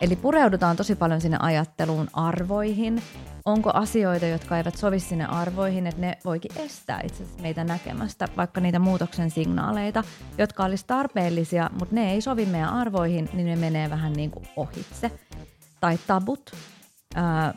Eli pureudutaan tosi paljon sinne ajatteluun, arvoihin. Onko asioita, jotka eivät sovi sinne arvoihin, että ne voikin estää itse asiassa meitä näkemästä vaikka niitä muutoksen signaaleita, jotka olisi tarpeellisia, mutta ne ei sovi meidän arvoihin, niin ne menee vähän niin kuin ohitse. Tai tabut,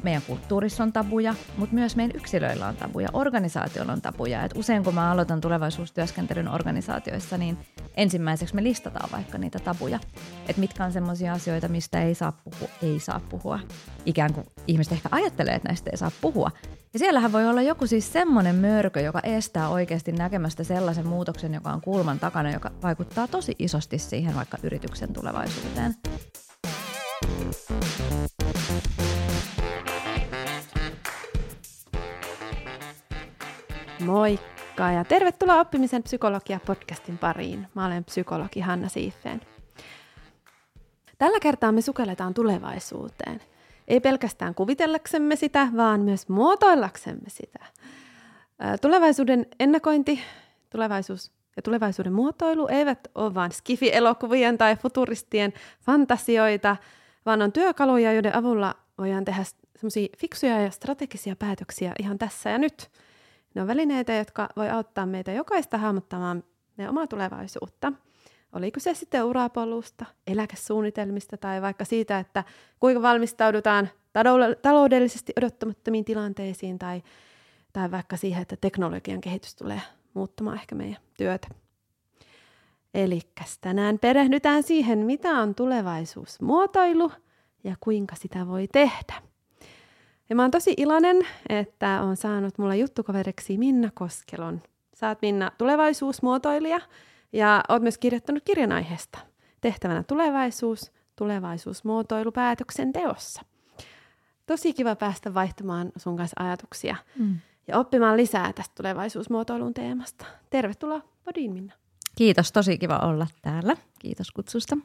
meidän kulttuurissa on tabuja, mutta myös meidän yksilöillä on tabuja, organisaatioilla on tabuja. Et usein kun mä aloitan tulevaisuustyöskentelyn organisaatioissa, niin ensimmäiseksi me listataan vaikka niitä tabuja. Että mitkä on sellaisia asioita, mistä ei saa puhua, ei saa puhua. Ikään kuin ihmiset ehkä ajattelee, että näistä ei saa puhua. Ja siellähän voi olla joku siis semmoinen mörkö, joka estää oikeasti näkemästä sellaisen muutoksen, joka on kulman takana, joka vaikuttaa tosi isosti siihen vaikka yrityksen tulevaisuuteen. Moikka ja tervetuloa Oppimisen psykologia podcastin pariin. Mä olen psykologi Hanna Siiffeen. Tällä kertaa me sukelletaan tulevaisuuteen. Ei pelkästään kuvitellaksemme sitä, vaan myös muotoillaksemme sitä. Tulevaisuuden ennakointi, tulevaisuus ja tulevaisuuden muotoilu eivät ole vain skifi-elokuvien tai futuristien fantasioita, vaan on työkaluja, joiden avulla voidaan tehdä semmoisia fiksuja ja strategisia päätöksiä ihan tässä ja nyt – ne on välineitä, jotka voi auttaa meitä jokaista hahmottamaan meidän omaa tulevaisuutta. Oliko se sitten urapolusta, eläkesuunnitelmista tai vaikka siitä, että kuinka valmistaudutaan taloudellisesti odottamattomiin tilanteisiin tai, tai vaikka siihen, että teknologian kehitys tulee muuttamaan ehkä meidän työtä. Eli tänään perehdytään siihen, mitä on tulevaisuusmuotoilu ja kuinka sitä voi tehdä. Ja mä oon tosi iloinen, että on saanut mulle juttukaveriksi Minna Koskelon. Sä oot Minna tulevaisuusmuotoilija ja oot myös kirjoittanut kirjan aiheesta. Tehtävänä tulevaisuus, tulevaisuusmuotoilu päätöksenteossa. Tosi kiva päästä vaihtamaan sun kanssa ajatuksia mm. ja oppimaan lisää tästä tulevaisuusmuotoilun teemasta. Tervetuloa podiin, Minna. Kiitos, tosi kiva olla täällä. Kiitos kutsusta.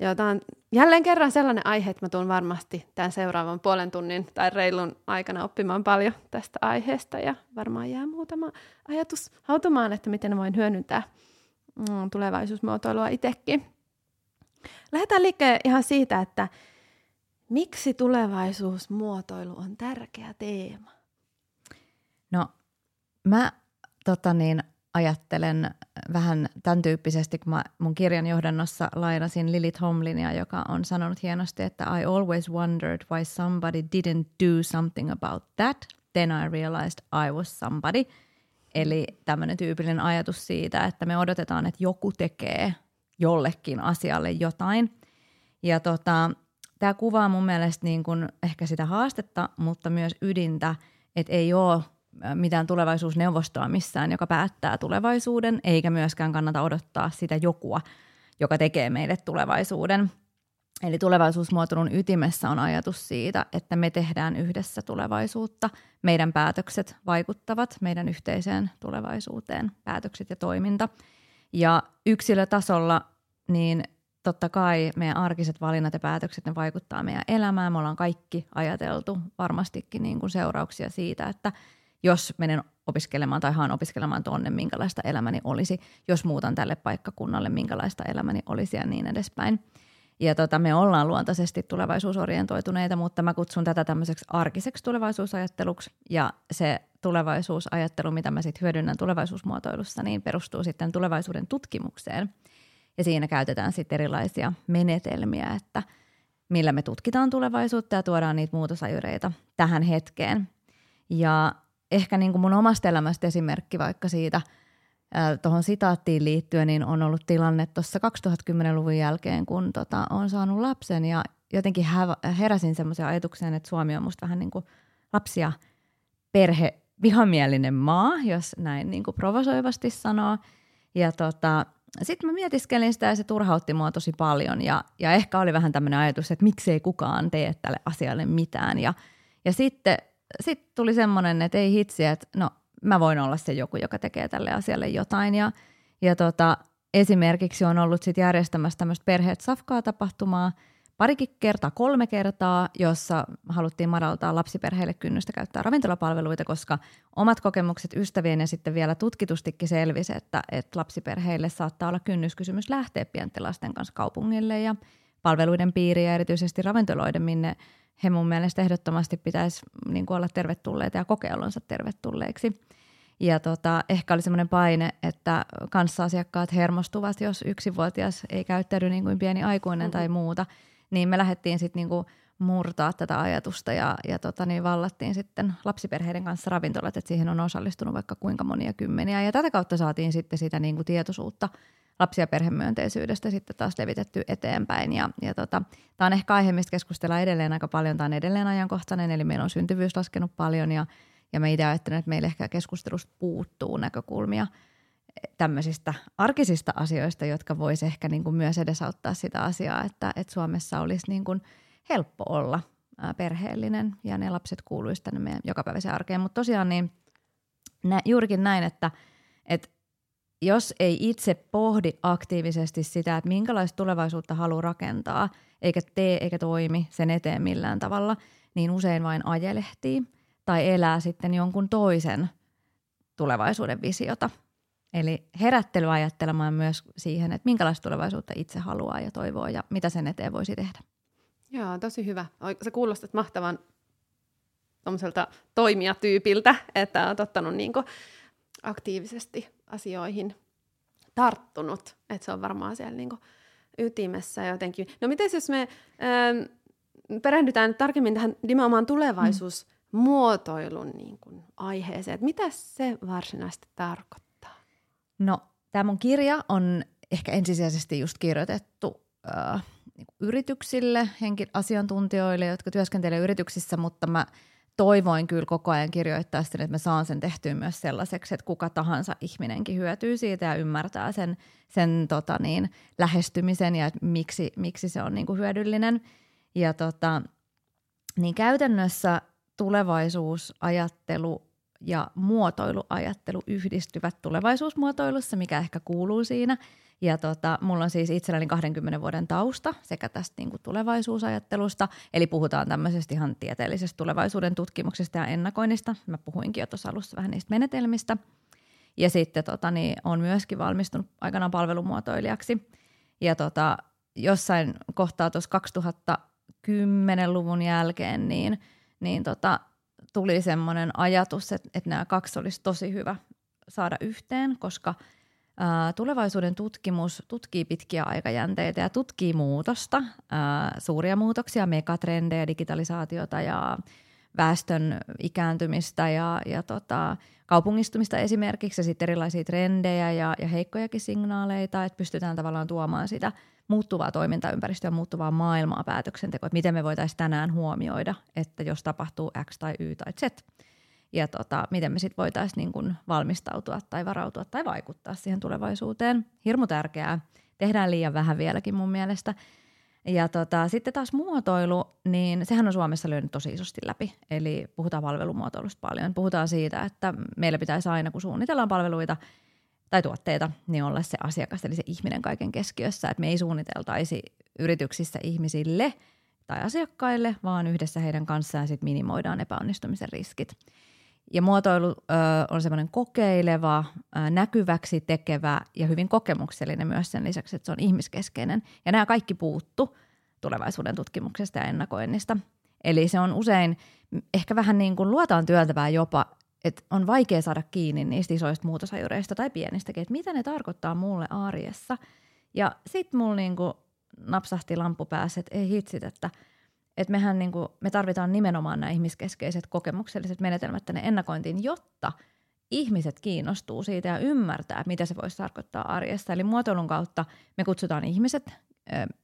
Joo, tämä on jälleen kerran sellainen aihe, että mä tulen varmasti tämän seuraavan puolen tunnin tai reilun aikana oppimaan paljon tästä aiheesta ja varmaan jää muutama ajatus hautumaan, että miten voin hyödyntää mm, tulevaisuusmuotoilua itsekin. Lähdetään liikkeelle ihan siitä, että miksi tulevaisuusmuotoilu on tärkeä teema? No, mä tota niin, ajattelen vähän tämän tyyppisesti, kun mä mun kirjan johdannossa lainasin Lily Tomlinia, joka on sanonut hienosti, että I always wondered why somebody didn't do something about that. Then I realized I was somebody. Eli tämmöinen tyypillinen ajatus siitä, että me odotetaan, että joku tekee jollekin asialle jotain. Ja tota, tämä kuvaa mun mielestä niin kuin ehkä sitä haastetta, mutta myös ydintä, että ei ole mitään tulevaisuusneuvostoa missään, joka päättää tulevaisuuden, eikä myöskään kannata odottaa sitä jokua, joka tekee meille tulevaisuuden. Eli tulevaisuusmuotoilun ytimessä on ajatus siitä, että me tehdään yhdessä tulevaisuutta. Meidän päätökset vaikuttavat meidän yhteiseen tulevaisuuteen, päätökset ja toiminta. Ja yksilötasolla niin totta kai meidän arkiset valinnat ja päätökset, ne vaikuttaa meidän elämään. Me ollaan kaikki ajateltu varmastikin niin kuin seurauksia siitä, että – jos menen opiskelemaan tai haan opiskelemaan tuonne, minkälaista elämäni olisi, jos muutan tälle paikkakunnalle, minkälaista elämäni olisi ja niin edespäin. Ja tota, me ollaan luontaisesti tulevaisuusorientoituneita, mutta mä kutsun tätä tämmöiseksi arkiseksi tulevaisuusajatteluksi. Ja se tulevaisuusajattelu, mitä mä sitten hyödynnän tulevaisuusmuotoilussa, niin perustuu sitten tulevaisuuden tutkimukseen. Ja siinä käytetään sitten erilaisia menetelmiä, että millä me tutkitaan tulevaisuutta ja tuodaan niitä muutosajureita tähän hetkeen. Ja ehkä niin kuin mun omasta elämästä esimerkki vaikka siitä tuohon sitaattiin liittyen, niin on ollut tilanne tuossa 2010-luvun jälkeen, kun tota, on saanut lapsen ja jotenkin heräsin semmoisen ajatuksen, että Suomi on musta vähän niin kuin lapsia perhe vihamielinen maa, jos näin niin kuin provosoivasti sanoo. Ja tota, sitten mä mietiskelin sitä ja se turhautti mua tosi paljon ja, ja ehkä oli vähän tämmöinen ajatus, että miksei kukaan tee tälle asialle mitään. Ja, ja sitten sitten tuli semmoinen, että ei hitsi, että no mä voin olla se joku, joka tekee tälle asialle jotain. Ja, ja tota, esimerkiksi on ollut sit järjestämässä tämmöistä perheet safkaa tapahtumaa parikin kertaa, kolme kertaa, jossa haluttiin madaltaa lapsiperheille kynnystä käyttää ravintolapalveluita, koska omat kokemukset ystävien ja sitten vielä tutkitustikin selvisi, että, että lapsiperheille saattaa olla kynnyskysymys lähteä pienten lasten kanssa kaupungille ja palveluiden piiriin ja erityisesti ravintoloiden, minne he mun mielestä ehdottomasti pitäisi niin kuin olla tervetulleita ja kokeilunsa tervetulleeksi. Ja tota, ehkä oli semmoinen paine, että kanssa-asiakkaat hermostuvat, jos yksivuotias ei käyttäydy niin kuin pieni aikuinen mm-hmm. tai muuta. Niin me lähdettiin sitten niin murtaa tätä ajatusta ja, ja tota, niin vallattiin sitten lapsiperheiden kanssa ravintolat, että siihen on osallistunut vaikka kuinka monia kymmeniä. Ja tätä kautta saatiin sitten sitä niin kuin tietoisuutta lapsi- ja perhemyönteisyydestä sitten taas levitetty eteenpäin. Ja, ja tota, tämä on ehkä aihe, mistä keskustellaan edelleen aika paljon. Tämä on edelleen ajankohtainen, eli meillä on syntyvyys laskenut paljon ja, ja me itse että meillä ehkä keskustelusta puuttuu näkökulmia tämmöisistä arkisista asioista, jotka voisi ehkä niin kuin myös edesauttaa sitä asiaa, että, että Suomessa olisi niin kuin helppo olla perheellinen ja ne lapset kuuluisivat tänne meidän jokapäiväiseen arkeen. Mutta tosiaan niin nä, juurikin näin, että, että jos ei itse pohdi aktiivisesti sitä, että minkälaista tulevaisuutta haluaa rakentaa, eikä tee eikä toimi sen eteen millään tavalla, niin usein vain ajelehtii tai elää sitten jonkun toisen tulevaisuuden visiota. Eli herättely ajattelemaan myös siihen, että minkälaista tulevaisuutta itse haluaa ja toivoo ja mitä sen eteen voisi tehdä. Joo, tosi hyvä. Se kuulostaa mahtavan toimijatyypiltä, että on ottanut niin aktiivisesti asioihin tarttunut. Että se on varmaan siellä niin ytimessä jotenkin. No miten jos me ähm, perehdytään tarkemmin tähän nimenomaan tulevaisuusmuotoilun niin kuin aiheeseen, että mitä se varsinaisesti tarkoittaa? No tämä mun kirja on ehkä ensisijaisesti just kirjoitettu äh, niin yrityksille, henki, asiantuntijoille, jotka työskentelevät yrityksissä, mutta mä toivoin kyllä koko ajan kirjoittaa sitä, että mä saan sen tehtyä myös sellaiseksi, että kuka tahansa ihminenkin hyötyy siitä ja ymmärtää sen, sen tota niin, lähestymisen ja miksi, miksi se on niin kuin hyödyllinen. Ja tota, niin käytännössä tulevaisuusajattelu ja muotoiluajattelu yhdistyvät tulevaisuusmuotoilussa, mikä ehkä kuuluu siinä – ja tota, mulla on siis itselläni 20 vuoden tausta sekä tästä niin kuin tulevaisuusajattelusta, eli puhutaan tämmöisestä ihan tieteellisestä tulevaisuuden tutkimuksesta ja ennakoinnista. Mä puhuinkin jo tuossa alussa vähän niistä menetelmistä. Ja sitten tota, niin, on myöskin valmistunut aikanaan palvelumuotoilijaksi. Ja tota, jossain kohtaa tuossa 2010-luvun jälkeen niin, niin tota, tuli semmoinen ajatus, että, että nämä kaksi olisi tosi hyvä saada yhteen, koska – Tulevaisuuden tutkimus tutkii pitkiä aikajänteitä ja tutkii muutosta, suuria muutoksia, megatrendejä, digitalisaatiota ja väestön ikääntymistä ja, ja tota, kaupungistumista esimerkiksi ja sitten erilaisia trendejä ja, ja heikkojakin signaaleita, että pystytään tavallaan tuomaan sitä muuttuvaa toimintaympäristöä, muuttuvaa maailmaa päätöksentekoa, että miten me voitaisiin tänään huomioida, että jos tapahtuu X tai Y tai Z – ja tota, miten me sitten voitaisiin niin kun valmistautua tai varautua tai vaikuttaa siihen tulevaisuuteen. Hirmu tärkeää. Tehdään liian vähän vieläkin mun mielestä. Ja tota, sitten taas muotoilu, niin sehän on Suomessa lyönyt tosi isosti läpi. Eli puhutaan palvelumuotoilusta paljon. Puhutaan siitä, että meillä pitäisi aina, kun suunnitellaan palveluita tai tuotteita, niin olla se asiakas, eli se ihminen kaiken keskiössä. Että me ei suunniteltaisi yrityksissä ihmisille tai asiakkaille, vaan yhdessä heidän kanssaan sit minimoidaan epäonnistumisen riskit. Ja muotoilu ö, on semmoinen kokeileva, ö, näkyväksi tekevä ja hyvin kokemuksellinen myös sen lisäksi, että se on ihmiskeskeinen. Ja nämä kaikki puuttu tulevaisuuden tutkimuksesta ja ennakoinnista. Eli se on usein ehkä vähän niin kuin luotaan työltävää jopa, että on vaikea saada kiinni niistä isoista muutosajureista tai pienistäkin, että mitä ne tarkoittaa mulle arjessa. Ja sitten mulla niin kuin napsahti lampu päässä, että ei hitsit, että – että mehän niin kuin, me tarvitaan nimenomaan nämä ihmiskeskeiset kokemukselliset menetelmät tänne ennakointiin, jotta ihmiset kiinnostuu siitä ja ymmärtää, mitä se voisi tarkoittaa arjessa. Eli muotoilun kautta me kutsutaan ihmiset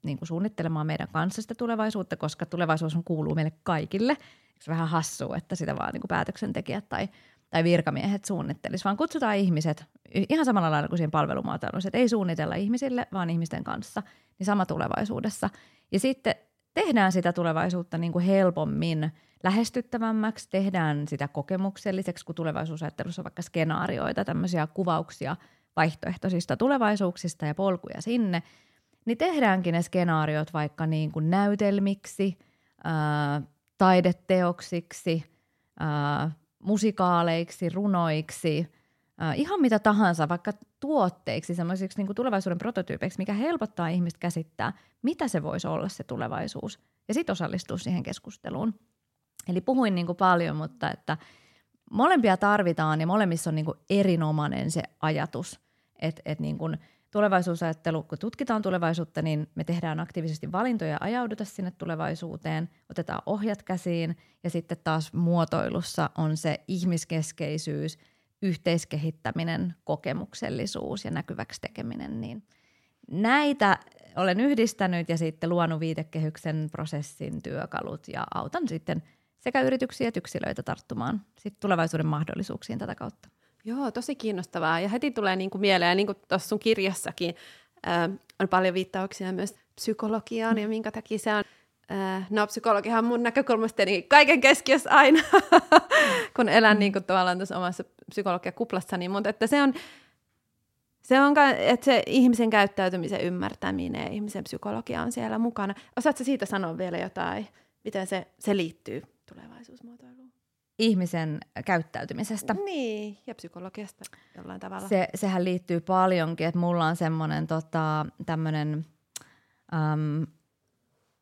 niin kuin suunnittelemaan meidän kanssa sitä tulevaisuutta, koska tulevaisuus on kuuluu meille kaikille. Se vähän hassua, että sitä vaan niin kuin päätöksentekijät tai, tai virkamiehet suunnittelisi, vaan kutsutaan ihmiset ihan samalla lailla kuin siinä palvelumuotoilussa, että ei suunnitella ihmisille, vaan ihmisten kanssa, niin sama tulevaisuudessa. Ja sitten tehdään sitä tulevaisuutta niin kuin helpommin lähestyttävämmäksi, tehdään sitä kokemukselliseksi, kun tulevaisuusajattelussa on vaikka skenaarioita, tämmöisiä kuvauksia vaihtoehtoisista tulevaisuuksista ja polkuja sinne, niin tehdäänkin ne skenaariot vaikka niin kuin näytelmiksi, ää, taideteoksiksi, ää, musikaaleiksi, runoiksi, äh, ihan mitä tahansa, vaikka tuotteiksi, semmoisiksi niin tulevaisuuden prototyypeiksi, mikä helpottaa ihmistä käsittää, mitä se voisi olla se tulevaisuus, ja sitten osallistua siihen keskusteluun. Eli puhuin niin kuin paljon, mutta että molempia tarvitaan ja molemmissa on niin kuin erinomainen se ajatus, että, että niin kuin tulevaisuusajattelu, kun tutkitaan tulevaisuutta, niin me tehdään aktiivisesti valintoja ja ajauduta sinne tulevaisuuteen, otetaan ohjat käsiin ja sitten taas muotoilussa on se ihmiskeskeisyys, yhteiskehittäminen, kokemuksellisuus ja näkyväksi tekeminen, niin näitä olen yhdistänyt ja sitten luonut viitekehyksen prosessin työkalut ja autan sitten – sekä yrityksiä että yksilöitä tarttumaan sit tulevaisuuden mahdollisuuksiin tätä kautta. Joo, tosi kiinnostavaa. Ja heti tulee niin kuin mieleen, niin kuin tuossa sun kirjassakin, äh, on paljon viittauksia myös psykologiaan ja minkä takia se on äh, No psykologihan mun näkökulmasta kaiken keskiössä aina, kun elän mm. niin kuin tavallaan tuossa omassa psykologiakuplassani, mutta että se on, se on, että se ihmisen käyttäytymisen ymmärtäminen, ihmisen psykologia on siellä mukana. Osaatko siitä sanoa vielä jotain, miten se, se liittyy tulevaisuusmuotoiluun? Ihmisen käyttäytymisestä. Niin, ja psykologiasta jollain tavalla. Se, sehän liittyy paljonkin, että mulla on semmoinen tota, tämmöinen äm,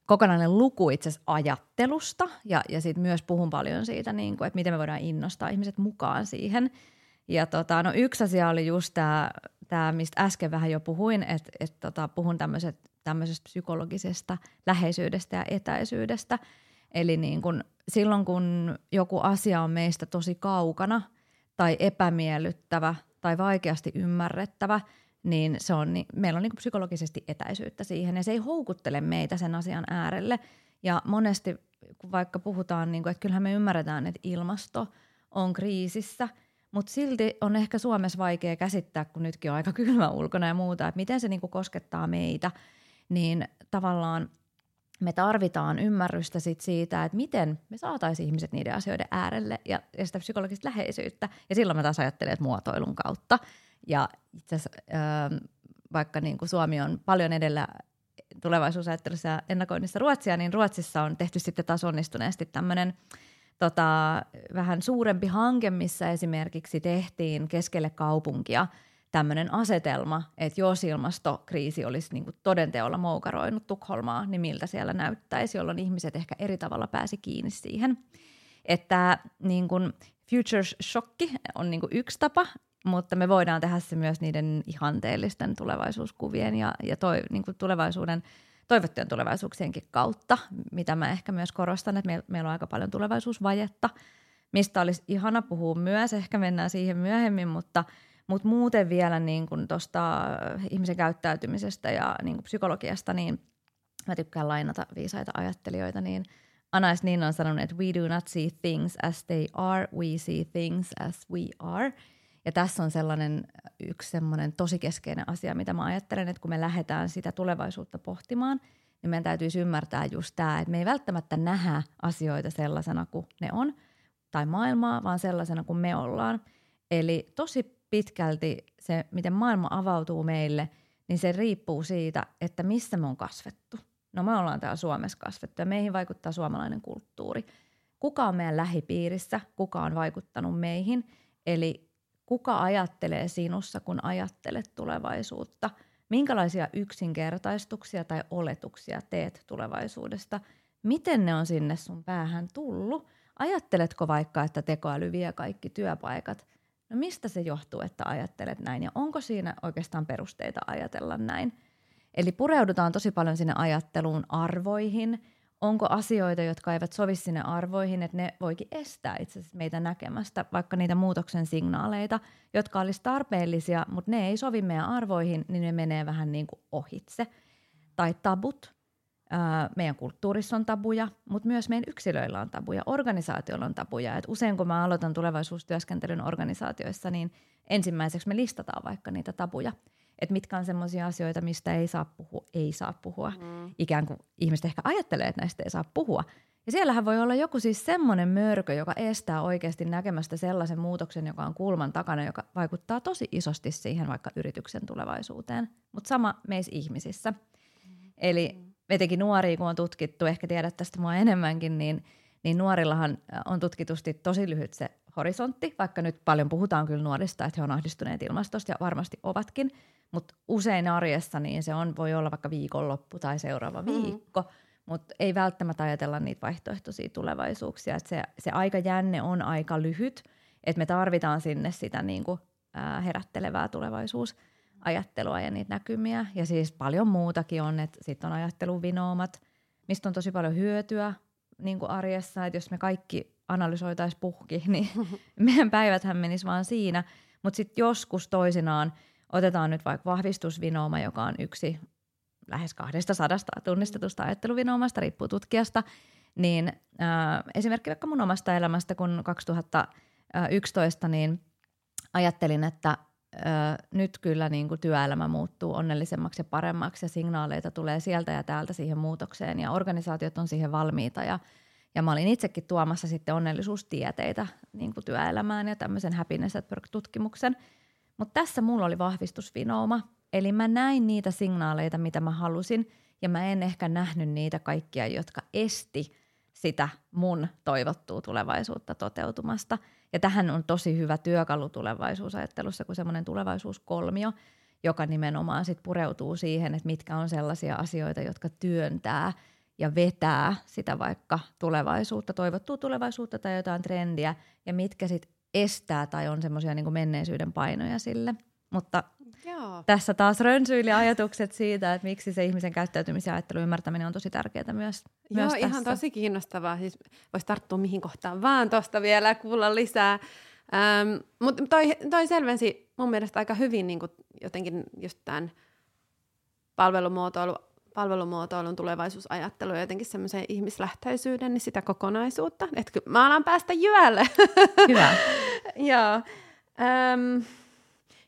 kokonainen luku itse ajattelusta, ja, ja sitten myös puhun paljon siitä, niin kuin, että miten me voidaan innostaa ihmiset mukaan siihen. Ja tota, no yksi asia oli just tämä, tää, mistä äsken vähän jo puhuin, että et tota, puhun tämmöisestä psykologisesta läheisyydestä ja etäisyydestä. Eli niin kun silloin kun joku asia on meistä tosi kaukana tai epämiellyttävä tai vaikeasti ymmärrettävä, niin, se on, niin meillä on niin psykologisesti etäisyyttä siihen ja se ei houkuttele meitä sen asian äärelle. Ja monesti kun vaikka puhutaan, niin kuin, että kyllähän me ymmärretään, että ilmasto on kriisissä, mutta silti on ehkä Suomessa vaikea käsittää, kun nytkin on aika kylmä ulkona ja muuta, että miten se niin koskettaa meitä, niin tavallaan – me tarvitaan ymmärrystä sit siitä, että miten me saataisiin ihmiset niiden asioiden äärelle ja, ja sitä psykologista läheisyyttä. Ja silloin mä taas ajattelen, että muotoilun kautta. Ja itse asiassa vaikka niin kuin Suomi on paljon edellä tulevaisuusajattelussa ja ennakoinnissa Ruotsia, niin Ruotsissa on tehty sitten taas onnistuneesti tämmöinen tota, vähän suurempi hanke, missä esimerkiksi tehtiin keskelle kaupunkia – tämmöinen asetelma, että jos ilmastokriisi olisi niin kuin todenteolla moukaroinut Tukholmaa, niin miltä siellä näyttäisi, jolloin ihmiset ehkä eri tavalla pääsi kiinni siihen. Että niin kuin futures shocki on niin kuin yksi tapa, mutta me voidaan tehdä se myös niiden ihanteellisten tulevaisuuskuvien ja, ja toi, niin kuin tulevaisuuden toivottujen tulevaisuuksienkin kautta, mitä mä ehkä myös korostan, että meillä on aika paljon tulevaisuusvajetta, mistä olisi ihana puhua myös, ehkä mennään siihen myöhemmin, mutta – mutta muuten vielä niin kuin tuosta ihmisen käyttäytymisestä ja niin psykologiasta, niin mä tykkään lainata viisaita ajattelijoita, niin Anais niin on sanonut, että we do not see things as they are, we see things as we are. Ja tässä on sellainen yksi semmoinen tosi keskeinen asia, mitä mä ajattelen, että kun me lähdetään sitä tulevaisuutta pohtimaan, niin meidän täytyisi ymmärtää just tämä, että me ei välttämättä nähdä asioita sellaisena kuin ne on, tai maailmaa, vaan sellaisena kuin me ollaan. Eli tosi pitkälti se, miten maailma avautuu meille, niin se riippuu siitä, että missä me on kasvettu. No me ollaan täällä Suomessa kasvettu ja meihin vaikuttaa suomalainen kulttuuri. Kuka on meidän lähipiirissä, kuka on vaikuttanut meihin, eli kuka ajattelee sinussa, kun ajattelet tulevaisuutta. Minkälaisia yksinkertaistuksia tai oletuksia teet tulevaisuudesta? Miten ne on sinne sun päähän tullut? Ajatteletko vaikka, että tekoäly vie kaikki työpaikat – No mistä se johtuu, että ajattelet näin ja onko siinä oikeastaan perusteita ajatella näin? Eli pureudutaan tosi paljon sinne ajatteluun arvoihin. Onko asioita, jotka eivät sovi sinne arvoihin, että ne voikin estää itse asiassa meitä näkemästä vaikka niitä muutoksen signaaleita, jotka olisi tarpeellisia, mutta ne ei sovi meidän arvoihin, niin ne menee vähän niin kuin ohitse. Tai tabut, meidän kulttuurissa on tabuja, mutta myös meidän yksilöillä on tabuja, organisaatioilla on tabuja. Et usein kun mä aloitan tulevaisuustyöskentelyn organisaatioissa, niin ensimmäiseksi me listataan vaikka niitä tabuja. Että mitkä on sellaisia asioita, mistä ei saa puhua, ei saa puhua. Mm. Ikään kuin ihmiset ehkä ajattelee, että näistä ei saa puhua. Ja siellähän voi olla joku siis semmoinen mörkö, joka estää oikeasti näkemästä sellaisen muutoksen, joka on kulman takana, joka vaikuttaa tosi isosti siihen vaikka yrityksen tulevaisuuteen. Mutta sama meissä ihmisissä. Mm. Eli mm etenkin nuoria, kun on tutkittu, ehkä tiedät tästä mua enemmänkin, niin, niin nuorillahan on tutkitusti tosi lyhyt se horisontti, vaikka nyt paljon puhutaan kyllä nuorista, että he on ahdistuneet ilmastosta ja varmasti ovatkin, mutta usein arjessa niin se on, voi olla vaikka viikonloppu tai seuraava mm. viikko, mutta ei välttämättä ajatella niitä vaihtoehtoisia tulevaisuuksia. Et se, se aikajänne on aika lyhyt, että me tarvitaan sinne sitä niin kuin, ää, herättelevää tulevaisuusajattelua ja niitä näkymiä. Ja siis paljon muutakin on, että sitten on ajatteluvinoomat, mistä on tosi paljon hyötyä niin kuin arjessa, että jos me kaikki analysoitaisiin puhki, niin meidän päiväthän menisi vaan siinä. Mutta sitten joskus toisinaan otetaan nyt vaikka vahvistusvinooma, joka on yksi lähes 200 tunnistetusta ajatteluvinoomasta, riippuu tutkijasta, niin äh, esimerkki vaikka mun omasta elämästä, kun 2011 niin ajattelin, että äh, nyt kyllä niin kuin työelämä muuttuu onnellisemmaksi ja paremmaksi ja signaaleita tulee sieltä ja täältä siihen muutokseen ja organisaatiot on siihen valmiita ja ja mä olin itsekin tuomassa sitten onnellisuustieteitä niin kuin työelämään ja tämmöisen happiness at work-tutkimuksen. Mutta tässä mulla oli vahvistusvinooma, eli mä näin niitä signaaleita, mitä mä halusin, ja mä en ehkä nähnyt niitä kaikkia, jotka esti sitä mun toivottua tulevaisuutta toteutumasta. Ja tähän on tosi hyvä työkalu tulevaisuusajattelussa, kun semmoinen tulevaisuuskolmio, joka nimenomaan sit pureutuu siihen, että mitkä on sellaisia asioita, jotka työntää – ja vetää sitä vaikka tulevaisuutta, toivottua tulevaisuutta tai jotain trendiä, ja mitkä sitten estää tai on semmoisia niin menneisyyden painoja sille. Mutta Joo. tässä taas rönsyili ajatukset siitä, että miksi se ihmisen käyttäytymisen ja ajattelun ymmärtäminen on tosi tärkeää myös, Joo, myös ihan tässä. tosi kiinnostavaa. Siis voisi tarttua mihin kohtaan vaan tuosta vielä ja kuulla lisää. Ähm, Mutta toi, toi selvensi mun mielestä aika hyvin niin jotenkin just tämän palvelumuotoilu palvelumuotoilun tulevaisuusajattelu ja jotenkin semmoisen ihmislähtöisyyden, niin sitä kokonaisuutta. Että mä alan päästä jyölle. Hyvä. Joo. Öm,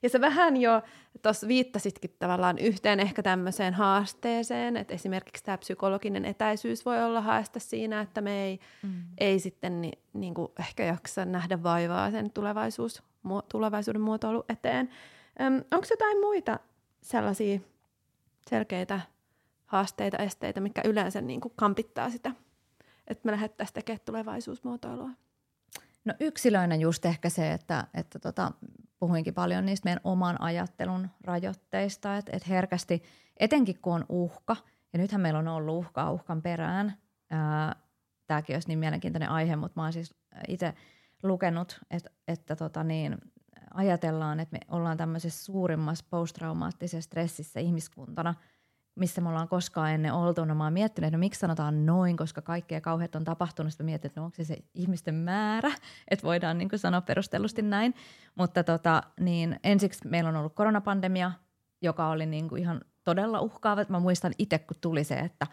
ja se vähän jo tuossa viittasitkin tavallaan yhteen ehkä tämmöiseen haasteeseen, että esimerkiksi tämä psykologinen etäisyys voi olla haaste siinä, että me ei, mm. ei sitten ni, niin kuin ehkä jaksa nähdä vaivaa sen tulevaisuus, mu, tulevaisuuden muotoilu eteen. onko jotain muita sellaisia selkeitä haasteita, esteitä, mikä yleensä niin kuin kampittaa sitä, että me lähdettäisiin tekemään tulevaisuusmuotoilua? No yksilöinä just ehkä se, että, että tota, puhuinkin paljon niistä meidän oman ajattelun rajoitteista, että, että herkästi, etenkin kun on uhka, ja nythän meillä on ollut uhkaa uhkan perään, tämäkin olisi niin mielenkiintoinen aihe, mutta mä oon siis itse lukenut, että, että tota niin, ajatellaan, että me ollaan tämmöisessä suurimmassa posttraumaattisessa stressissä ihmiskuntana – missä me ollaan koskaan ennen oltu. No mä oon miettinyt, että no miksi sanotaan noin, koska kaikkea kauheat on tapahtunut. Sitten mietin, että no onko se se ihmisten määrä, että voidaan niin sanoa perustellusti näin. Mutta tota, niin ensiksi meillä on ollut koronapandemia, joka oli niin kuin ihan todella uhkaava. Mä muistan itse, kun tuli se, että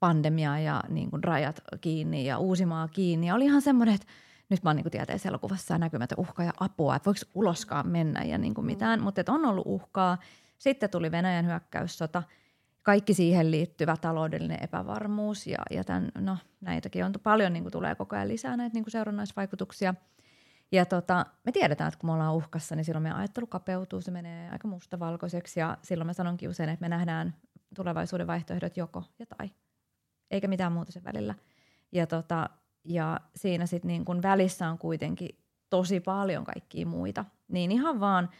pandemia ja niin kuin rajat kiinni ja Uusimaa kiinni. Ja oli ihan semmoinen, että nyt mä oon niin elokuvassa ja näkymätön uhka ja apua, että voiko uloskaan mennä ja niin kuin mm. mitään. Mutta on ollut uhkaa. Sitten tuli Venäjän hyökkäyssota – kaikki siihen liittyvä taloudellinen epävarmuus ja, ja tämän, no, näitäkin on paljon, niin kuin tulee koko ajan lisää näitä niin kuin seurannaisvaikutuksia. Ja tota, me tiedetään, että kun me ollaan uhkassa, niin silloin meidän ajattelu kapeutuu, se menee aika mustavalkoiseksi ja silloin mä sanonkin usein, että me nähdään tulevaisuuden vaihtoehdot joko ja tai, eikä mitään muuta sen välillä. Ja, tota, ja siinä sitten niin kun välissä on kuitenkin tosi paljon kaikkia muita. Niin ihan vaan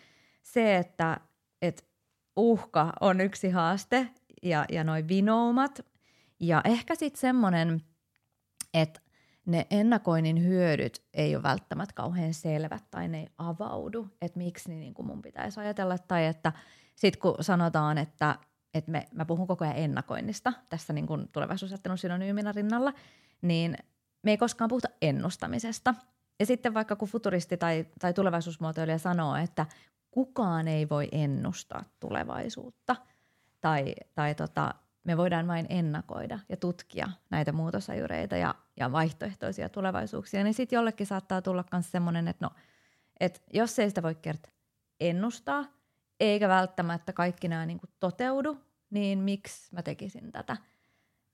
se, että et uhka on yksi haaste ja, ja noin vinoumat. Ja ehkä sitten semmoinen, että ne ennakoinnin hyödyt ei ole välttämättä kauhean selvät tai ne ei avaudu, että miksi niin kuin mun pitäisi ajatella. Tai että sitten kun sanotaan, että, että me, mä puhun koko ajan ennakoinnista tässä niin kuin tulevaisuusajattelun synonyyminä rinnalla, niin me ei koskaan puhuta ennustamisesta. Ja sitten vaikka kun futuristi tai, tai tulevaisuusmuotoilija sanoo, että kukaan ei voi ennustaa tulevaisuutta – tai, tai tota, me voidaan vain ennakoida ja tutkia näitä muutosajureita ja, ja vaihtoehtoisia tulevaisuuksia, niin sitten jollekin saattaa tulla myös semmoinen, että no, et jos ei sitä voi kertaa ennustaa, eikä välttämättä kaikki nämä niin toteudu, niin miksi mä tekisin tätä?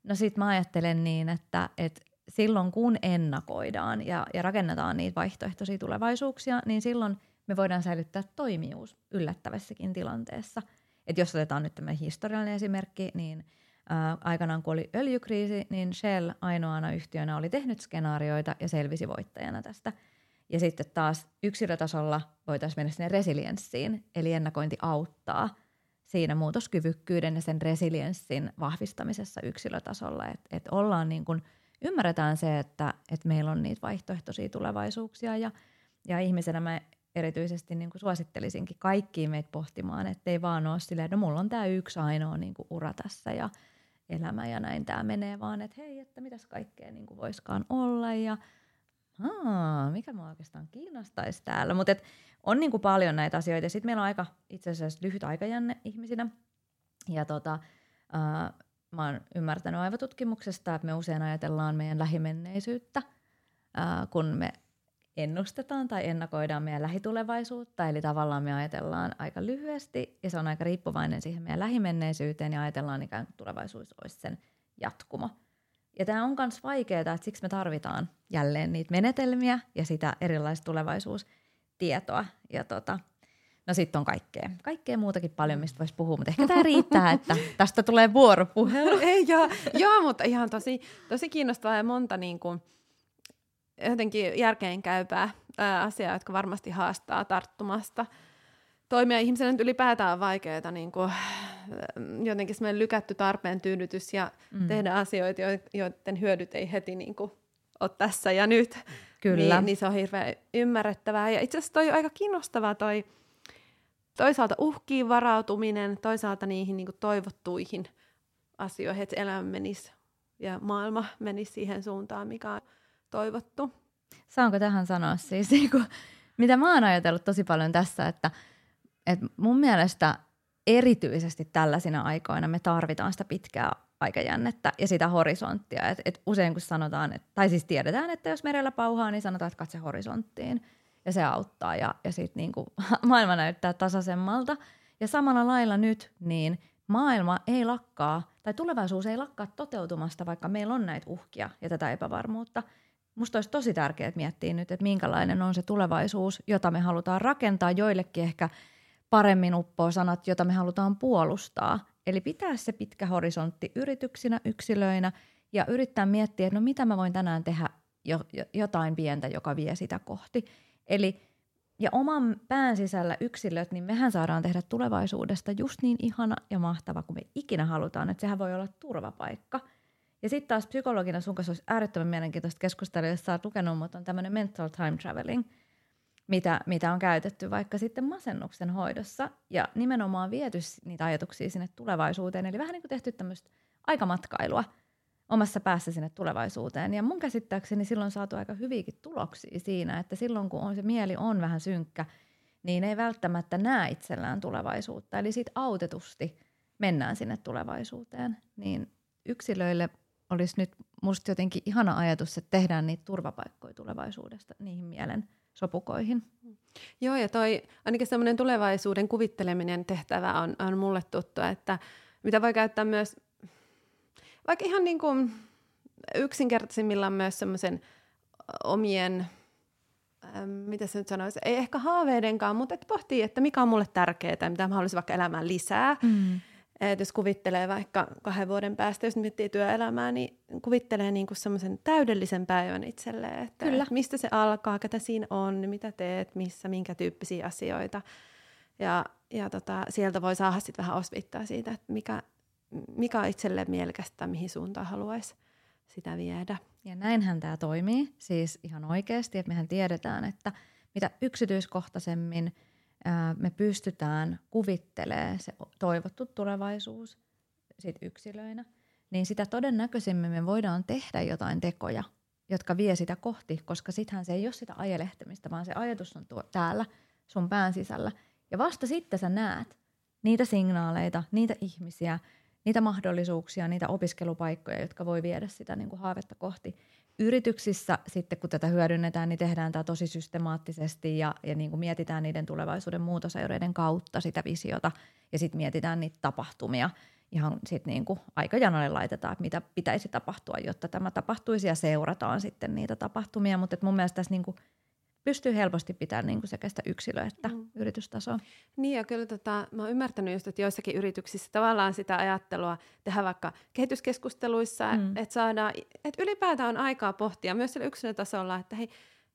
No sitten mä ajattelen niin, että, että silloin kun ennakoidaan ja, ja rakennetaan niitä vaihtoehtoisia tulevaisuuksia, niin silloin me voidaan säilyttää toimijuus yllättävässäkin tilanteessa – että jos otetaan nyt tämä historiallinen esimerkki, niin ää, aikanaan kun oli öljykriisi, niin Shell ainoana yhtiönä oli tehnyt skenaarioita ja selvisi voittajana tästä. Ja sitten taas yksilötasolla voitaisiin mennä sinne resilienssiin, eli ennakointi auttaa siinä muutoskyvykkyyden ja sen resilienssin vahvistamisessa yksilötasolla, että et ollaan niin kuin, ymmärretään se, että et meillä on niitä vaihtoehtoisia tulevaisuuksia ja, ja ihmisenä mä erityisesti niin kuin suosittelisinkin kaikkiin meitä pohtimaan, ettei vaan ole silleen, että no mulla on tämä yksi ainoa niin kuin ura tässä ja elämä ja näin tämä menee, vaan että hei, että mitäs kaikkea niin kuin voiskaan olla ja Aa, mikä mua oikeastaan kiinnostaisi täällä. Mutta on niin kuin paljon näitä asioita. Sitten meillä on aika itse asiassa lyhyt aikajänne ihmisinä. Ja tota, äh, mä oon ymmärtänyt aivotutkimuksesta, että me usein ajatellaan meidän lähimenneisyyttä, äh, kun me ennustetaan tai ennakoidaan meidän lähitulevaisuutta. Eli tavallaan me ajatellaan aika lyhyesti ja se on aika riippuvainen siihen meidän lähimenneisyyteen ja ajatellaan ikään kuin tulevaisuus olisi sen jatkumo. Ja tämä on myös vaikeaa, että siksi me tarvitaan jälleen niitä menetelmiä ja sitä erilaista tulevaisuustietoa. Ja tota, no sitten on kaikkea, kaikkea muutakin paljon, mistä voisi puhua, mutta ehkä tämä riittää, että tästä tulee vuoropuhelu. Ei, joo, joo, mutta ihan tosi, tosi kiinnostavaa ja monta niin kuin, jotenkin järkeenkäypää ää, asiaa, jotka varmasti haastaa tarttumasta. Toimia ihmisen nyt ylipäätään on vaikeaa, niin kuin, jotenkin semmoinen lykätty tarpeen tyydytys ja mm. tehdä asioita, joiden hyödyt ei heti niin kuin, ole tässä ja nyt. Kyllä. Niin, niin se on hirveän ymmärrettävää. Ja itse asiassa toi on aika kiinnostavaa toi toisaalta uhkiin varautuminen, toisaalta niihin niin kuin toivottuihin asioihin, että elämä menisi ja maailma menisi siihen suuntaan, mikä on toivottu. Saanko tähän sanoa siis, niin kuin, mitä mä oon ajatellut tosi paljon tässä, että, että mun mielestä erityisesti tällaisina aikoina me tarvitaan sitä pitkää aikajännettä ja sitä horisonttia. Et, et usein kun sanotaan, et, tai siis tiedetään, että jos merellä pauhaa, niin sanotaan, että katse horisonttiin. Ja se auttaa ja, ja sitten niinku, maailma näyttää tasaisemmalta. Ja samalla lailla nyt, niin maailma ei lakkaa, tai tulevaisuus ei lakkaa toteutumasta, vaikka meillä on näitä uhkia ja tätä epävarmuutta. Musta olisi tosi tärkeää miettiä nyt, että minkälainen on se tulevaisuus, jota me halutaan rakentaa. Joillekin ehkä paremmin uppoo sanat, jota me halutaan puolustaa – Eli pitää se pitkä horisontti yrityksinä, yksilöinä ja yrittää miettiä, että no mitä mä voin tänään tehdä jo, jo, jotain pientä, joka vie sitä kohti. Eli ja oman pään sisällä yksilöt, niin mehän saadaan tehdä tulevaisuudesta just niin ihana ja mahtava kuin me ikinä halutaan, että sehän voi olla turvapaikka. Ja sitten taas psykologina sun kanssa olisi äärettömän mielenkiintoista keskustella, jos sä oot lukenut, mutta on tämmöinen mental time traveling – mitä, mitä on käytetty vaikka sitten masennuksen hoidossa ja nimenomaan viety niitä ajatuksia sinne tulevaisuuteen. Eli vähän niin kuin tehty tämmöistä aikamatkailua omassa päässä sinne tulevaisuuteen. Ja mun käsittääkseni silloin on saatu aika hyviäkin tuloksia siinä, että silloin kun on, se mieli on vähän synkkä, niin ei välttämättä näe itsellään tulevaisuutta. Eli sitten autetusti mennään sinne tulevaisuuteen. Niin yksilöille olisi nyt musta jotenkin ihana ajatus, että tehdään niitä turvapaikkoja tulevaisuudesta niihin mielen – sopukoihin. Joo, ja toi ainakin semmoinen tulevaisuuden kuvitteleminen tehtävä on, on mulle tuttu, että mitä voi käyttää myös vaikka ihan niin kuin yksinkertaisimmillaan myös semmoisen omien, ähm, mitä se nyt sanoisi, ei ehkä haaveidenkaan, mutta että pohtii, että mikä on mulle tärkeää, mitä mä haluaisin vaikka elämään lisää. Mm. Et jos kuvittelee vaikka kahden vuoden päästä, jos miettii työelämää, niin kuvittelee niinku semmoisen täydellisen päivän itselleen. Että Kyllä. mistä se alkaa, ketä siinä on, mitä teet, missä, minkä tyyppisiä asioita. Ja, ja tota, sieltä voi saada sitten vähän osvittaa siitä, että mikä, mikä on itselleen mielekästä, mihin suuntaan haluaisi sitä viedä. Ja näinhän tämä toimii, siis ihan oikeasti, että mehän tiedetään, että mitä yksityiskohtaisemmin – me pystytään kuvittelemaan se toivottu tulevaisuus sit yksilöinä, niin sitä todennäköisemmin me voidaan tehdä jotain tekoja, jotka vie sitä kohti, koska sittenhän se ei ole sitä ajelehtimistä, vaan se ajatus on tuo, täällä sun pään sisällä. Ja vasta sitten sä näet niitä signaaleita, niitä ihmisiä, niitä mahdollisuuksia, niitä opiskelupaikkoja, jotka voi viedä sitä niin kuin haavetta kohti yrityksissä sitten, kun tätä hyödynnetään, niin tehdään tämä tosi systemaattisesti ja, ja niin kuin mietitään niiden tulevaisuuden muutosajureiden kautta sitä visiota ja sitten mietitään niitä tapahtumia. Ihan sitten niin kuin aikajanalle laitetaan, että mitä pitäisi tapahtua, jotta tämä tapahtuisi ja seurataan sitten niitä tapahtumia. Mutta mun mielestä tässä niin kuin pystyy helposti pitämään niin kuin sekä sitä yksilöä että mm. yritystasoa. Niin ja kyllä tota, mä oon ymmärtänyt just, että joissakin yrityksissä tavallaan sitä ajattelua tehdä vaikka kehityskeskusteluissa, mm. että saadaan, että ylipäätään on aikaa pohtia myös sillä yksilötasolla, että hei,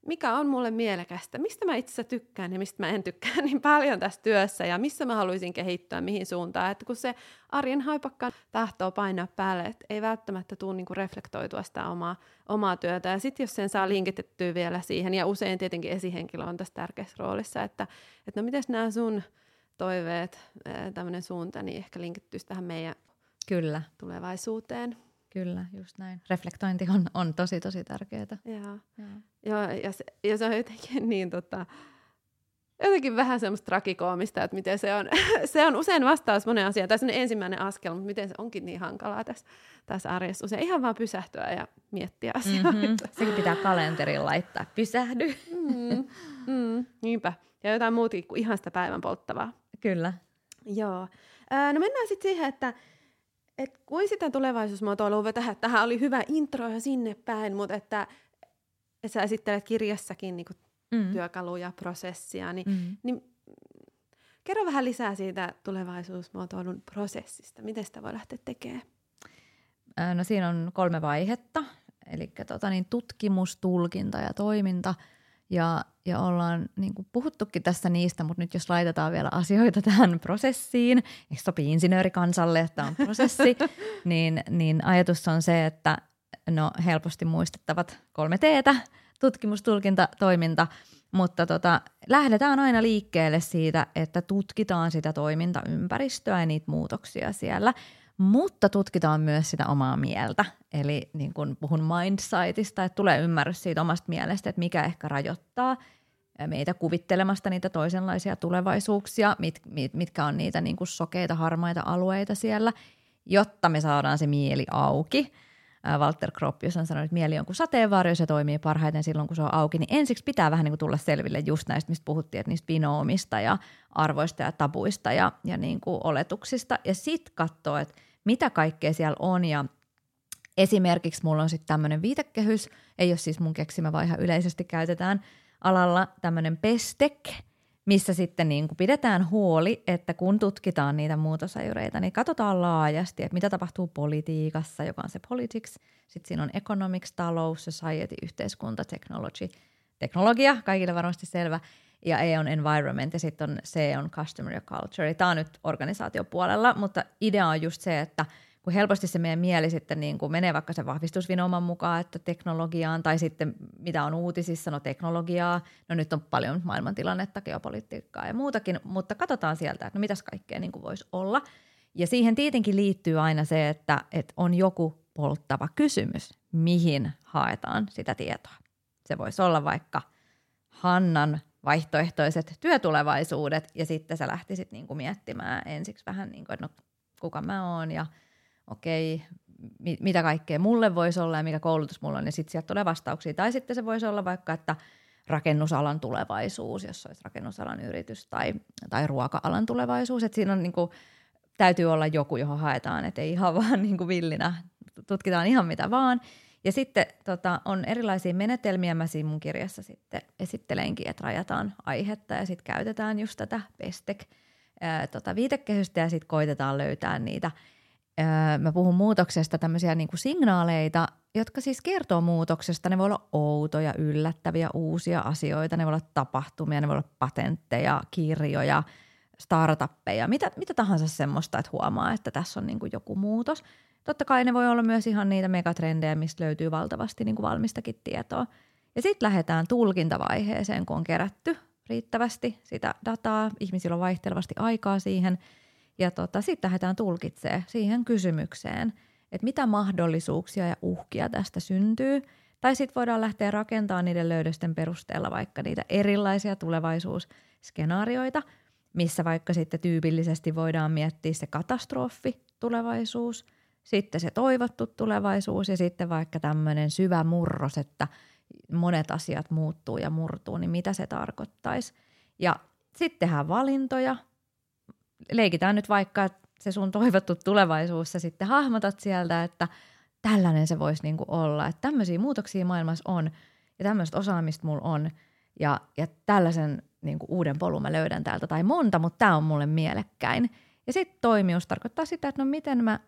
mikä on mulle mielekästä, mistä mä itse tykkään ja mistä mä en tykkää niin paljon tässä työssä ja missä mä haluaisin kehittyä, mihin suuntaan. Että kun se arjen haipakka tahtoo painaa päälle, että ei välttämättä tule niinku reflektoitua sitä omaa, omaa työtä. Ja sitten jos sen saa linkitettyä vielä siihen, ja usein tietenkin esihenkilö on tässä tärkeässä roolissa, että, että no miten nämä sun toiveet, tämmöinen suunta, niin ehkä linkittyisi tähän meidän Kyllä. tulevaisuuteen. Kyllä, just näin. Reflektointi on, on tosi, tosi tärkeää. Joo. Joo. Ja, se, ja se on jotenkin niin tota, jotenkin vähän semmoista trakikoomista, että miten se on, se on usein vastaus moneen asiaan. Tässä on ensimmäinen askel, mutta miten se onkin niin hankalaa tässä, tässä arjessa. Usein ihan vaan pysähtyä ja miettiä asioita. Mm-hmm. Sekin pitää kalenteriin laittaa, pysähdy. Mm, mm, niinpä. Ja jotain muuta kuin ihan sitä päivän polttavaa. Kyllä. Joo. no mennään sitten siihen, että et kuin sitä tulevaisuusmuotoilua tähän, tähän oli hyvä intro ja sinne päin, mutta että, että sä esittelet kirjassakin niin kuin mm. työkaluja, prosessia, niin, mm. niin kerro vähän lisää siitä tulevaisuusmuotoilun prosessista. Miten sitä voi lähteä tekemään? No siinä on kolme vaihetta, eli tota niin, tutkimus, tulkinta ja toiminta – ja, ja ollaan niin kuin puhuttukin tässä niistä, mutta nyt jos laitetaan vielä asioita tähän prosessiin, eikö sopii insinöörikansalle, että on prosessi, niin, niin ajatus on se, että no helposti muistettavat kolme teetä, tutkimus, tulkinta, toiminta, mutta tota, lähdetään aina liikkeelle siitä, että tutkitaan sitä toimintaympäristöä ja niitä muutoksia siellä – mutta tutkitaan myös sitä omaa mieltä. Eli niin kun puhun mindsightista, että tulee ymmärrys siitä omasta mielestä, että mikä ehkä rajoittaa meitä kuvittelemasta niitä toisenlaisia tulevaisuuksia, mit, mit, mitkä on niitä niin kuin sokeita, harmaita alueita siellä, jotta me saadaan se mieli auki. Walter Gropius on sanonut, että mieli on kuin sateenvarjo, se toimii parhaiten silloin, kun se on auki, niin ensiksi pitää vähän niin kuin tulla selville just näistä, mistä puhuttiin, että niistä binoomista ja arvoista ja tabuista ja, ja niin kuin oletuksista, ja sitten katsoa, että mitä kaikkea siellä on. Ja esimerkiksi mulla on sitten tämmöinen viitekehys, ei ole siis mun keksimä, vaan ihan yleisesti käytetään alalla tämmöinen pestek, missä sitten niin kuin pidetään huoli, että kun tutkitaan niitä muutosajureita, niin katsotaan laajasti, että mitä tapahtuu politiikassa, joka on se politics, sitten siinä on economics, talous, society, yhteiskunta, technology, teknologia, kaikille varmasti selvä, ja E on environment ja sitten on C on customer ja culture. Tämä on nyt organisaatiopuolella, mutta idea on just se, että kun helposti se meidän mieli sitten niin kuin menee vaikka se vahvistusvinouman mukaan, että teknologiaan tai sitten mitä on uutisissa, no teknologiaa, no nyt on paljon maailmantilannetta, geopolitiikkaa ja muutakin, mutta katsotaan sieltä, että no mitäs kaikkea niin kuin voisi olla. Ja siihen tietenkin liittyy aina se, että, että on joku polttava kysymys, mihin haetaan sitä tietoa. Se voisi olla vaikka Hannan vaihtoehtoiset työtulevaisuudet ja sitten sä lähtisit niin kuin miettimään ensiksi vähän, niin kuin, että no kuka mä oon ja okei, mi- mitä kaikkea mulle voisi olla ja mikä koulutus mulla on ja sitten sieltä tulee vastauksia. Tai sitten se voisi olla vaikka, että rakennusalan tulevaisuus, jos olisi rakennusalan yritys tai, tai ruoka-alan tulevaisuus. Että siinä on niin kuin, täytyy olla joku, johon haetaan, että ei ihan vaan niin kuin villinä tutkitaan ihan mitä vaan. Ja sitten tota, on erilaisia menetelmiä, mä siinä mun kirjassa sitten esittelenkin, että rajataan aihetta ja sitten käytetään just tätä pestek tota, viitekehystä ja sitten koitetaan löytää niitä. Ää, mä puhun muutoksesta tämmöisiä niinku signaaleita, jotka siis kertoo muutoksesta. Ne voi olla outoja, yllättäviä, uusia asioita, ne voi olla tapahtumia, ne voi olla patentteja, kirjoja, startuppeja, mitä, mitä tahansa semmoista, että huomaa, että tässä on niinku joku muutos – Totta kai ne voi olla myös ihan niitä megatrendejä, mistä löytyy valtavasti niin kuin valmistakin tietoa. Ja sitten lähdetään tulkintavaiheeseen, kun on kerätty riittävästi sitä dataa, ihmisillä on vaihtelevasti aikaa siihen, ja tota, sitten lähdetään tulkitsemaan siihen kysymykseen, että mitä mahdollisuuksia ja uhkia tästä syntyy, tai sitten voidaan lähteä rakentamaan niiden löydösten perusteella vaikka niitä erilaisia tulevaisuusskenaarioita, missä vaikka sitten tyypillisesti voidaan miettiä se katastrofi tulevaisuus – sitten se toivottu tulevaisuus ja sitten vaikka tämmöinen syvä murros, että monet asiat muuttuu ja murtuu, niin mitä se tarkoittaisi. Ja sitten tehdään valintoja. Leikitään nyt vaikka, että se sun toivottu tulevaisuus, sä sitten hahmotat sieltä, että tällainen se voisi niinku olla, että tämmöisiä muutoksia maailmassa on ja tämmöistä osaamista mulla on ja, ja tällaisen niinku uuden polun mä löydän täältä tai monta, mutta tämä on mulle mielekkäin. Ja sitten toimius tarkoittaa sitä, että no miten mä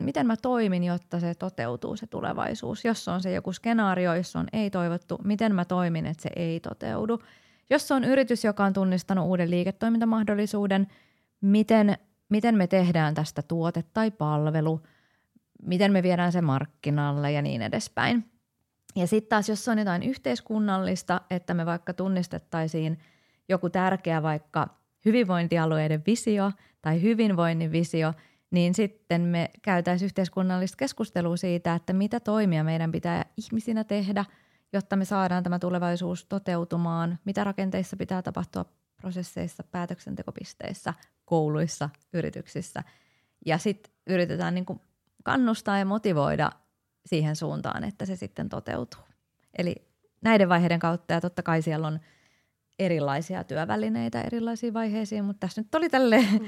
miten mä toimin, jotta se toteutuu se tulevaisuus. Jos on se joku skenaario, jos on ei toivottu, miten mä toimin, että se ei toteudu. Jos on yritys, joka on tunnistanut uuden liiketoimintamahdollisuuden, miten, miten me tehdään tästä tuote tai palvelu, miten me viedään se markkinalle ja niin edespäin. Ja sitten taas, jos on jotain yhteiskunnallista, että me vaikka tunnistettaisiin joku tärkeä vaikka hyvinvointialueiden visio tai hyvinvoinnin visio, niin sitten me käytäisiin yhteiskunnallista keskustelua siitä, että mitä toimia meidän pitää ihmisinä tehdä, jotta me saadaan tämä tulevaisuus toteutumaan, mitä rakenteissa pitää tapahtua prosesseissa, päätöksentekopisteissä, kouluissa, yrityksissä. Ja sitten yritetään niin kuin kannustaa ja motivoida siihen suuntaan, että se sitten toteutuu. Eli näiden vaiheiden kautta ja totta kai siellä on erilaisia työvälineitä erilaisiin vaiheisiin, mutta tässä nyt oli tälle mm.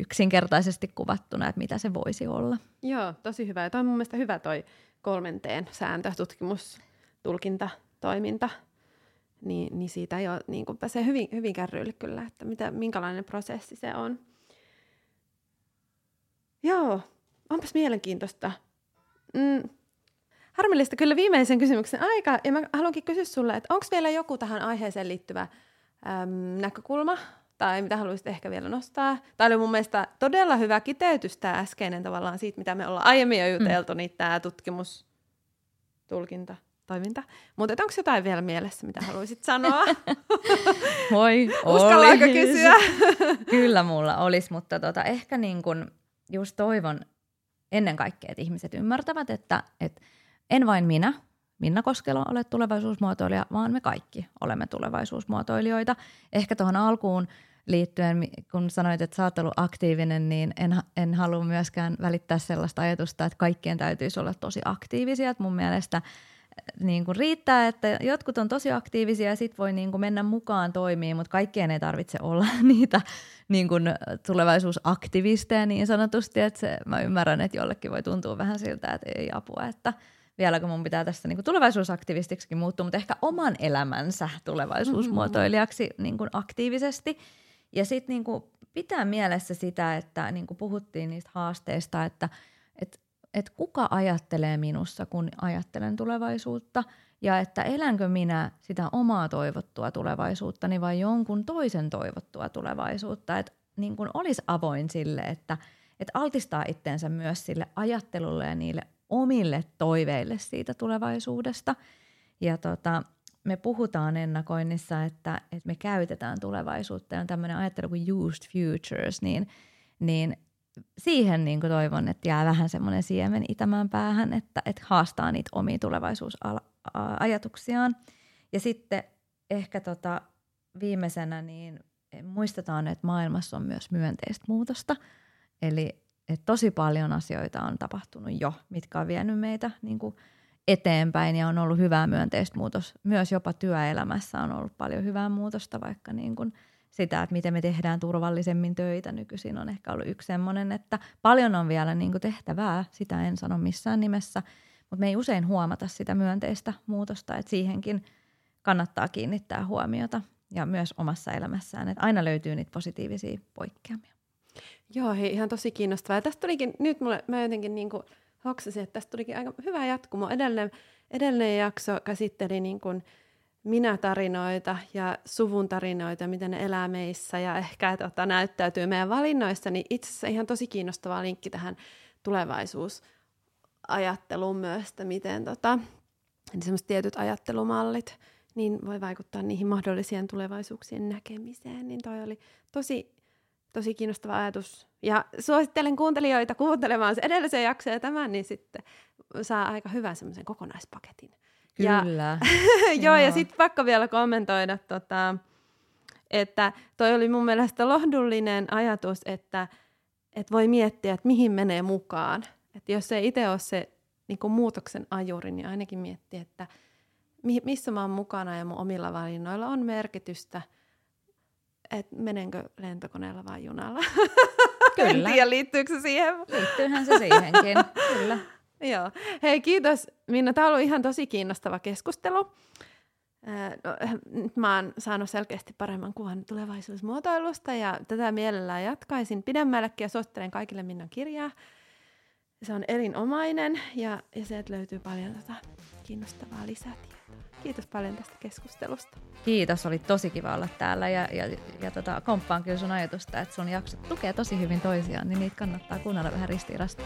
Yksinkertaisesti kuvattuna, että mitä se voisi olla. Joo, tosi hyvä. Ja toi on mun mielestä hyvä toi kolmenteen sääntö, tutkimus, tulkinta, toiminta. Niin, niin siitä jo niin kuin pääsee hyvin, hyvin kärryille kyllä, että mitä, minkälainen prosessi se on. Joo, onpas mielenkiintoista. Mm, harmillista kyllä viimeisen kysymyksen aika, ja mä haluankin kysyä sulle, että onko vielä joku tähän aiheeseen liittyvä äm, näkökulma, tai mitä haluaisit ehkä vielä nostaa. Tämä oli mun mielestä todella hyvä kiteytys tämä äskeinen tavallaan siitä, mitä me ollaan aiemmin jo juteltu, mm. niin tämä tutkimus, tulkinta, toiminta. Mutta onko jotain vielä mielessä, mitä haluaisit sanoa? Voi, Uskallaanko kysyä? Kyllä mulla olisi, mutta tota, ehkä niin kun just toivon ennen kaikkea, että ihmiset ymmärtävät, että, että en vain minä, Minna Koskelo, ole tulevaisuusmuotoilija, vaan me kaikki olemme tulevaisuusmuotoilijoita. Ehkä tuohon alkuun liittyen, kun sanoit, että sä oot ollut aktiivinen, niin en, en halua myöskään välittää sellaista ajatusta, että kaikkien täytyisi olla tosi aktiivisia. Että mun mielestä niin kuin riittää, että jotkut on tosi aktiivisia ja sit voi niin kuin mennä mukaan toimiin, mutta kaikkien ei tarvitse olla niitä niin kuin tulevaisuusaktivisteja niin sanotusti, että se, mä ymmärrän, että jollekin voi tuntua vähän siltä, että ei apua, että vieläkö mun pitää tässä niin kuin tulevaisuusaktivistiksikin muuttua, mutta ehkä oman elämänsä tulevaisuusmuotoilijaksi niin kuin aktiivisesti. Ja sitten niin kuin pitää mielessä sitä, että niin kuin puhuttiin niistä haasteista, että et, et kuka ajattelee minussa, kun ajattelen tulevaisuutta, ja että elänkö minä sitä omaa toivottua tulevaisuuttani vai jonkun toisen toivottua tulevaisuutta, että niin kuin olisi avoin sille, että, että altistaa itsensä myös sille ajattelulle ja niille omille toiveille siitä tulevaisuudesta. Ja tota, me puhutaan ennakoinnissa, että, että me käytetään tulevaisuutta ja on tämmöinen ajattelu kuin used futures, niin, niin siihen niin kuin toivon, että jää vähän semmoinen siemen itämään päähän, että, että haastaa niitä omia tulevaisuusajatuksiaan. Ja sitten ehkä tota, viimeisenä niin muistetaan, että maailmassa on myös myönteistä muutosta. Eli että tosi paljon asioita on tapahtunut jo, mitkä on vienyt meitä niin kuin eteenpäin ja on ollut hyvää myönteistä muutos. Myös jopa työelämässä on ollut paljon hyvää muutosta, vaikka niin kuin sitä, että miten me tehdään turvallisemmin töitä nykyisin on ehkä ollut yksi semmoinen, että paljon on vielä niin kuin tehtävää, sitä en sano missään nimessä, mutta me ei usein huomata sitä myönteistä muutosta, että siihenkin kannattaa kiinnittää huomiota ja myös omassa elämässään, että aina löytyy niitä positiivisia poikkeamia. Joo, hei, ihan tosi kiinnostavaa. Ja tästä tulikin, nyt mulle, mä jotenkin niin kuin hoksasin, että tästä tulikin aika hyvä jatkumo. Edellinen, edellinen jakso käsitteli niin kuin minä-tarinoita ja suvun tarinoita, miten ne elää meissä ja ehkä tota, näyttäytyy meidän valinnoissa, niin itse asiassa ihan tosi kiinnostava linkki tähän tulevaisuusajatteluun myös, että miten tota, niin semmoiset tietyt ajattelumallit niin voi vaikuttaa niihin mahdollisien tulevaisuuksien näkemiseen, niin toi oli tosi tosi kiinnostava ajatus. Ja suosittelen kuuntelijoita kuuntelemaan se edellisen jakson ja tämän, niin sitten saa aika hyvän semmoisen kokonaispaketin. Kyllä. Ja, joo, ja sitten pakko vielä kommentoida, tota, että toi oli mun mielestä lohdullinen ajatus, että, että voi miettiä, että mihin menee mukaan. Että jos ei itse ole se niin muutoksen ajuri, niin ainakin miettiä, että missä mä oon mukana ja mun omilla valinnoilla on merkitystä – että menenkö lentokoneella vai junalla. Kyllä. en tiedä, liittyykö se siihen. Liittyyhän se siihenkin, kyllä. Joo. Hei, kiitos Minna. Tämä on ollut ihan tosi kiinnostava keskustelu. No, nyt mä oon saanut selkeästi paremman kuvan tulevaisuusmuotoilusta ja tätä mielellään jatkaisin pidemmällekin ja suosittelen kaikille Minnan kirjaa. Se on erinomainen ja, ja sieltä löytyy paljon tota kiinnostavaa lisätietoa. Kiitos paljon tästä keskustelusta. Kiitos, oli tosi kiva olla täällä ja, ja, ja tota, komppaan kyllä sun ajatusta, että sun jaksot tukee tosi hyvin toisiaan, niin niitä kannattaa kuunnella vähän ristiirasta.